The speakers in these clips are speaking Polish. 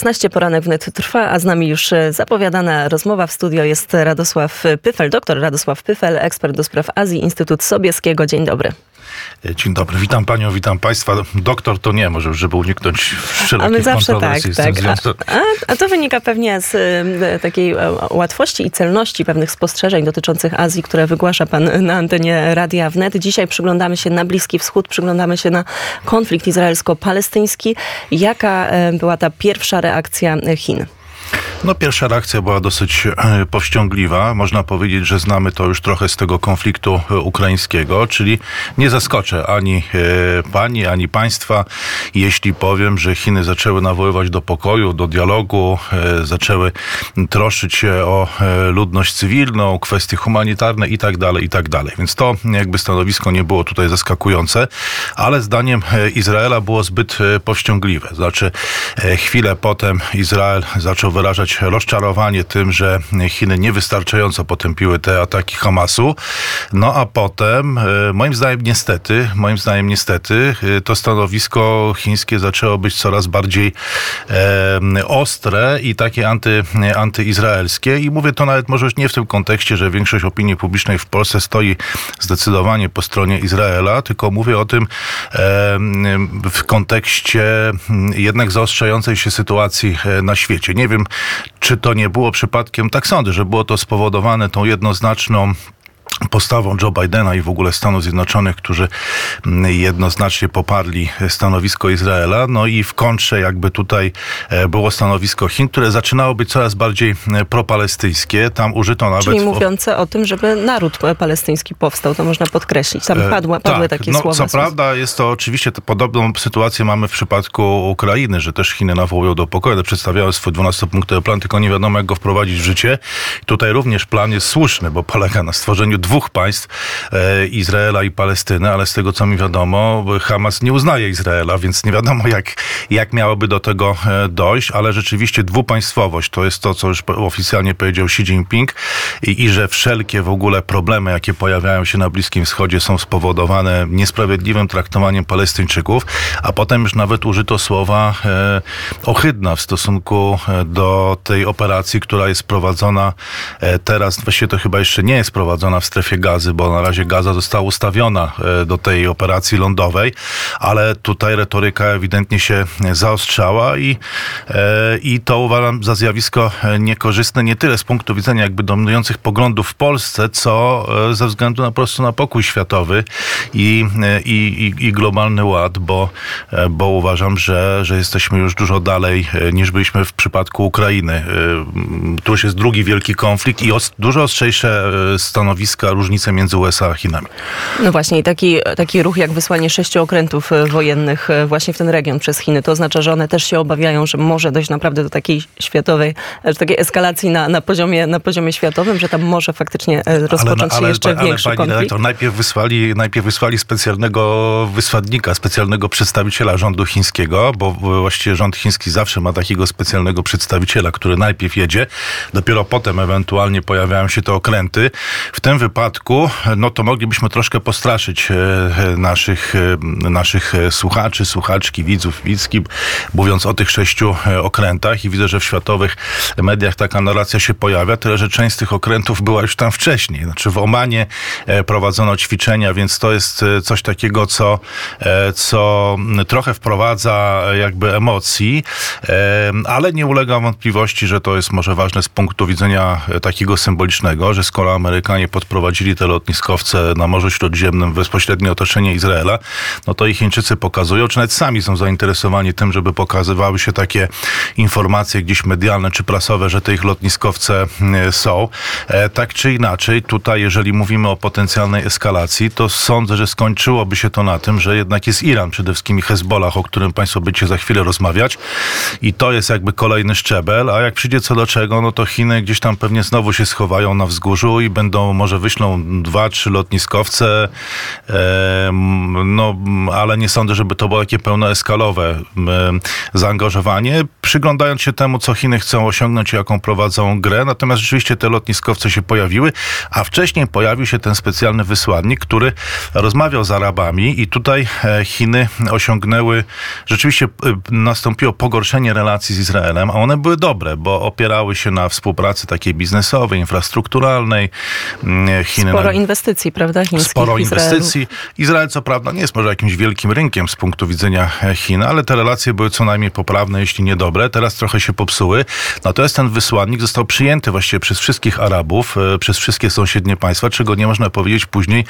16 poranek wnet trwa, a z nami już e, zapowiadana rozmowa w studio jest Radosław Pyfel, doktor Radosław Pyfel, ekspert do spraw Azji, Instytut Sobieskiego. Dzień dobry. Dzień dobry, witam panią, witam państwa. Doktor to nie, może żeby uniknąć wszelkich A my zawsze tak, kontrowersji tak. A, a, to wynika pewnie z e, takiej e, łatwości i celności pewnych spostrzeżeń dotyczących Azji, które wygłasza pan na antenie Radia Wnet. Dzisiaj przyglądamy się na Bliski Wschód, przyglądamy się na konflikt izraelsko-palestyński. Jaka e, była ta pierwsza reakcja Chin? No pierwsza reakcja była dosyć e, powściągliwa. Można powiedzieć, że znamy to już trochę z tego konfliktu e, ukraińskiego, czyli nie zaskoczę ani e, pani, ani państwa, jeśli powiem, że Chiny zaczęły nawoływać do pokoju, do dialogu, zaczęły troszczyć się o ludność cywilną, kwestie humanitarne i tak dalej, i tak. Więc to jakby stanowisko nie było tutaj zaskakujące, ale zdaniem Izraela było zbyt powściągliwe. Znaczy chwilę potem Izrael zaczął wyrażać rozczarowanie tym, że Chiny niewystarczająco potępiły te ataki Hamasu. No a potem, e, moim zdaniem niestety, moim zdaniem niestety, e, to stanowisko chińskie zaczęło być coraz bardziej e, ostre i takie anty, antyizraelskie. I mówię to nawet może już nie w tym kontekście, że większość opinii publicznej w Polsce stoi zdecydowanie po stronie Izraela, tylko mówię o tym e, w kontekście jednak zaostrzającej się sytuacji e, na świecie. Nie wiem, czy to nie było przypadkiem, tak sądzę, że było to spowodowane tą jednoznaczną postawą Joe Bidena i w ogóle Stanów Zjednoczonych, którzy jednoznacznie poparli stanowisko Izraela. No i w kontrze jakby tutaj e, było stanowisko Chin, które zaczynało być coraz bardziej e, propalestyńskie. Tam użyto nawet... Czyli mówiące o tym, żeby naród palestyński powstał, to można podkreślić. Tam padła, padły tak, takie no, słowa. Co prawda jest to oczywiście to podobną sytuację mamy w przypadku Ukrainy, że też Chiny nawołują do pokoju, one przedstawiały swój 12-punktowy plan, tylko nie wiadomo jak go wprowadzić w życie. Tutaj również plan jest słuszny, bo polega na stworzeniu dwóch państw, e, Izraela i Palestyny, ale z tego co mi wiadomo, Hamas nie uznaje Izraela, więc nie wiadomo jak, jak miałoby do tego e, dojść, ale rzeczywiście dwupaństwowość to jest to, co już oficjalnie powiedział Xi Jinping i, i że wszelkie w ogóle problemy, jakie pojawiają się na Bliskim Wschodzie są spowodowane niesprawiedliwym traktowaniem Palestyńczyków, a potem już nawet użyto słowa e, ohydna w stosunku e, do tej operacji, która jest prowadzona e, teraz, właściwie to chyba jeszcze nie jest prowadzona w strefie gazy, bo na razie gaza została ustawiona e, do tej operacji lądowej, ale tutaj retoryka ewidentnie się zaostrzała i, e, i to uważam za zjawisko e, niekorzystne nie tyle z punktu widzenia jakby dominujących poglądów w Polsce, co ze względu na po prostu na pokój światowy i, i, i, i globalny ład, bo, bo uważam, że, że jesteśmy już dużo dalej niż byliśmy w przypadku Ukrainy. Tu już jest drugi wielki konflikt i os, dużo ostrzejsze e, stanowiska, różnice między USA a Chinami. No właśnie, i taki, taki ruch jak wysłanie sześciu okrętów e, wojennych e, właśnie w ten region przez Chiny, to oznacza, że one też się obawiają, że może dojść naprawdę do takiej światowej, że takiej eskalacji na, na, poziomie, na poziomie światowym, że tam może faktycznie e, rozpocząć się jeszcze ale, większy pani konflikt. redaktor, najpierw wysłali, najpierw wysłali specjalnego wysłannika, specjalnego przedstawiciela rządu chińskiego, bo właściwie rząd chiński zawsze ma takiego specjalnego przedstawiciela, który najpierw jedzie, dopiero potem ewentualnie pojawiają się te okręty. W tym wypadku, no to moglibyśmy troszkę postraszyć e, naszych, e, naszych e, słuchaczy, słuchaczki, widzów, widzki, mówiąc o tych sześciu okrętach. I widzę, że w światowych mediach taka narracja się pojawia, tyle, że część z tych okrętów była już tam wcześniej. Znaczy w Omanie prowadzono ćwiczenia, więc to jest coś takiego, co, co trochę wprowadza jakby emocji, ale nie ulega wątpliwości, że to jest może ważne z punktu widzenia takiego symbolicznego, że skoro Amerykanie podprowadzili te lotniskowce na Morzu Śródziemnym w bezpośrednie otoczenie Izraela, no to i Chińczycy pokazują, czy nawet sami są zainteresowani tym, żeby pokazywały się takie informacje gdzieś medialne czy prasowe, że te ich lotniskowce e, są. E, Tak czy inaczej, tutaj jeżeli mówimy o potencjalnej eskalacji, to sądzę, że skończyłoby się to na tym, że jednak jest Iran, przede wszystkim i Hezbollah, o którym Państwo będziecie za chwilę rozmawiać i to jest jakby kolejny szczebel, a jak przyjdzie co do czego, no to Chiny gdzieś tam pewnie znowu się schowają na wzgórzu i będą może wyświetlić wyślą dwa, trzy lotniskowce, no ale nie sądzę, żeby to było takie pełnoeskalowe zaangażowanie. Przyglądając się temu, co Chiny chcą osiągnąć i jaką prowadzą grę, natomiast rzeczywiście te lotniskowce się pojawiły, a wcześniej pojawił się ten specjalny wysłannik, który rozmawiał z Arabami i tutaj e, Chiny osiągnęły, rzeczywiście e, nastąpiło pogorszenie relacji z Izraelem, a one były dobre, bo opierały się na współpracy takiej biznesowej, infrastrukturalnej. Sporo inwestycji, prawda? Chińskich sporo inwestycji. Izrael co prawda nie jest może jakimś wielkim rynkiem z punktu widzenia e, Chin, ale te relacje były co najmniej poprawne, jeśli nie dobre. Teraz trochę się popsuły. Natomiast ten wysłannik został przyjęty właściwie przez wszystkich Arabów, przez wszystkie sąsiednie państwa, czego nie można powiedzieć później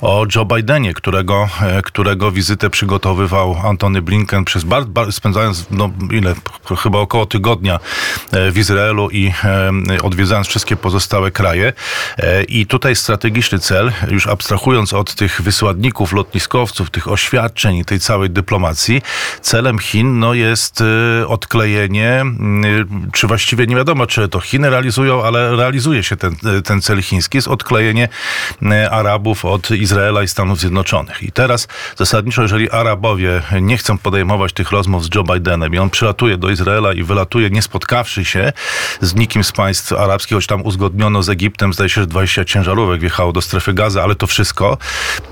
o Joe Bidenie, którego, e, którego wizytę przygotowywał Antony Blinken przez bar, bar, spędzając no, ile, chyba około tygodnia e, w Izraelu i e, odwiedzając wszystkie pozostałe kraje. I tutaj strategiczny cel, już abstrahując od tych wysłanników, lotniskowców, tych oświadczeń i tej całej dyplomacji, celem Chin no, jest odklejenie, czy właściwie nie wiadomo, czy to Chiny realizują, ale realizuje się ten, ten cel chiński, jest odklejenie Arabów od Izraela i Stanów Zjednoczonych. I teraz zasadniczo, jeżeli Arabowie nie chcą podejmować tych rozmów z Joe Bidenem i on przylatuje do Izraela i wylatuje nie spotkawszy się z nikim z państw arabskich, choć tam uzgodniono z Egiptem, zdaje się, że 20 ciężarówek wjechało do strefy gazy, ale to wszystko,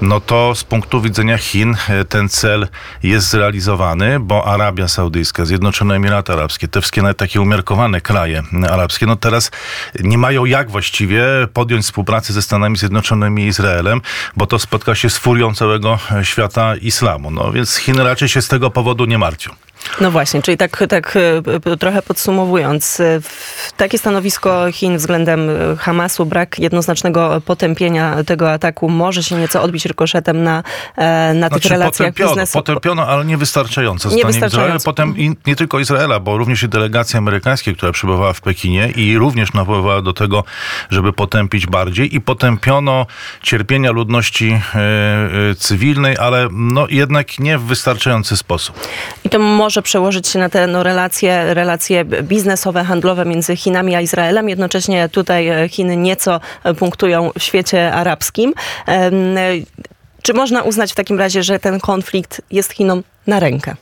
no to z punktu widzenia Chin e, ten cel jest zrealizowany, bo Arabia Saudyjska, Zjednoczone Emiraty Arabskie, te wszystkie takie umiarkowane kraje arabskie, no teraz nie mają jak właściwie podjąć współpracy ze Stanami Zjednoczonymi i Izraelem, bo to spotka się z furią całego świata islamu. No więc Chiny raczej się z tego powodu nie martwią. No właśnie, czyli tak, tak e, trochę podsumowując, e, takie stanowisko Chin względem e, Hamasu, brak jednoznacznego potępienia tego ataku może się nieco odbić rykoszetem na, na tych znaczy, relacjach potępiono, biznesu. Potępiono, ale niewystarczająco. Niewystarczająco. Potem i, nie tylko Izraela, bo również i delegacja amerykańska, która przybywała w Pekinie i również nawoływała do tego, żeby potępić bardziej i potępiono cierpienia ludności e, e, cywilnej, ale no jednak nie w wystarczający sposób. I to może przełożyć się na te no, relacje, relacje biznesowe, handlowe między Chinami a Izraelem. Jednocześnie tutaj e, Chiny nieco punktują w świecie arabskim. Czy można uznać w takim razie, że ten konflikt jest Chinom na rękę?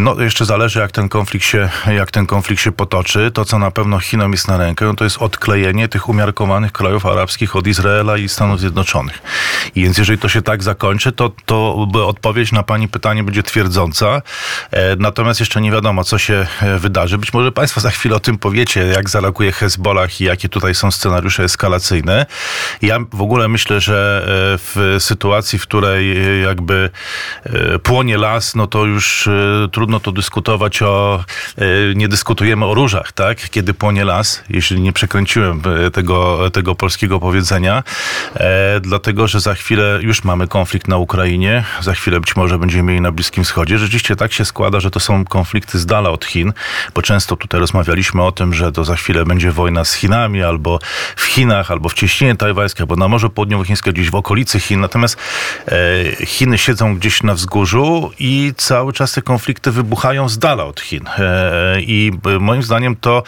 No, jeszcze zależy, jak ten konflikt się, jak ten konflikt się potoczy. To, co na pewno Chinom jest na rękę, no to jest odklejenie tych umiarkowanych krajów arabskich od Izraela i Stanów Zjednoczonych. I więc jeżeli to się tak zakończy, to, to odpowiedź na pani pytanie będzie twierdząca. E, natomiast jeszcze nie wiadomo, co się e, wydarzy. Być może państwo za chwilę o tym powiecie, jak zareaguje Hezbollah i jakie tutaj są scenariusze eskalacyjne. Ja w ogóle myślę, że e, w sytuacji, w której jakby płonie las, no to już trudno tu dyskutować o, e, nie dyskutujemy o różach, tak? Kiedy płonie las, jeśli nie przekręciłem e, tego, tego polskiego powiedzenia, e, dlatego, że za chwilę już mamy konflikt na Ukrainie, za chwilę być może będziemy mieli na Bliskim Wschodzie. Rzeczywiście tak się składa, że to są konflikty z dala od Chin, bo często tutaj rozmawialiśmy o tym, że to za chwilę będzie wojna z Chinami, albo w Chinach, albo w cieśninie tajwańskiej, albo na Morzu Południowochińskim, gdzieś w okolicy Chin. Natomiast Chiny siedzą gdzieś na wzgórzu i cały czas te konflikty konflikty wybuchają z dala od Chin. E, I moim zdaniem to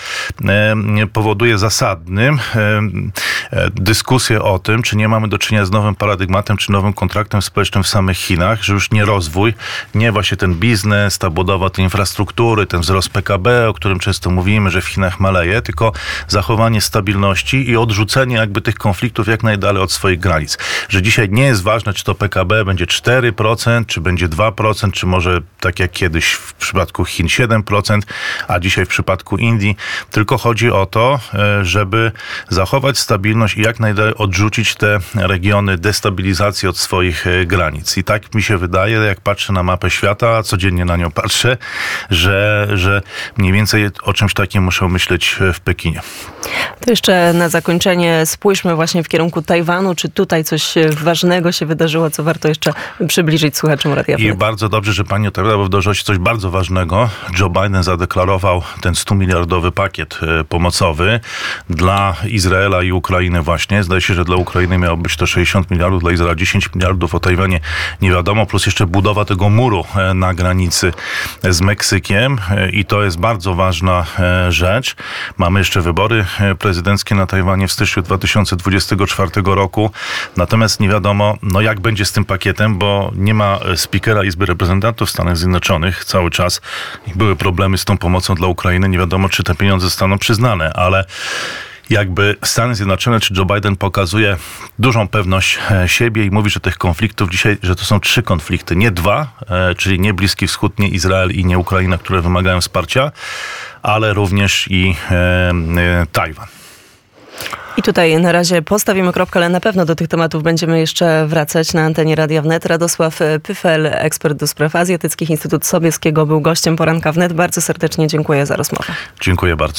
e, powoduje zasadnym e, dyskusję o tym, czy nie mamy do czynienia z nowym paradygmatem, czy nowym kontraktem społecznym w samych Chinach, że już nie rozwój, nie właśnie ten biznes, ta budowa tej infrastruktury, ten wzrost PKB, o którym często mówimy, że w Chinach maleje, tylko zachowanie stabilności i odrzucenie jakby tych konfliktów jak najdalej od swoich granic. Że dzisiaj nie jest ważne, czy to PKB będzie 4%, czy będzie 2%, czy może tak jak kiedyś kiedyś w przypadku Chin 7%, a dzisiaj w przypadku Indii. Tylko chodzi o to, e, żeby zachować stabilność i jak najdalej odrzucić te regiony destabilizacji od swoich e, granic. I tak mi się wydaje, jak patrzę na mapę świata, codziennie na nią patrzę, że, że mniej więcej o czymś takim muszę myśleć e, w Pekinie. To jeszcze na zakończenie spójrzmy właśnie w kierunku Tajwanu. Czy tutaj coś ważnego się wydarzyło, co warto jeszcze przybliżyć słuchaczom Radia I bardzo dobrze, że pani o bo w dość coś bardzo ważnego. Joe Biden zadeklarował ten 100 miliardowy pakiet e, pomocowy dla Izraela i Ukrainy właśnie. Zdaje się, że dla Ukrainy miało być to 60 miliardów, dla Izraela 10 miliardów, o Tajwanie nie wiadomo, plus jeszcze budowa tego muru e, na granicy z Meksykiem e, i to jest bardzo ważna rzecz. Mamy jeszcze wybory prezydenckie na Tajwanie w styczniu 2024 roku. Natomiast nie wiadomo, no jak będzie z tym pakietem, bo nie ma spikera Izby Reprezentantów Stanów Zjednoczonych cały czas. I były problemy z tą pomocą dla Ukrainy. Nie wiadomo, czy te pieniądze zostaną przyznane, ale jakby Stany Zjednoczone czy Joe Biden pokazuje dużą pewność e, siebie i mówi, że tych konfliktów dzisiaj, że to są trzy konflikty, nie dwa, e, czyli nie Bliski Wschód, nie Izrael i nie Ukraina, które wymagają wsparcia, ale również i e, Tajwan. I tutaj na razie postawimy kropkę, ale na pewno do tych tematów będziemy jeszcze wracać na antenie Radia Wnet. Radosław Pyfel, ekspert do spraw azjatyckich Instytut Sobieskiego, był gościem poranka Wnet. Bardzo serdecznie dziękuję za rozmowę. Dziękuję bardzo.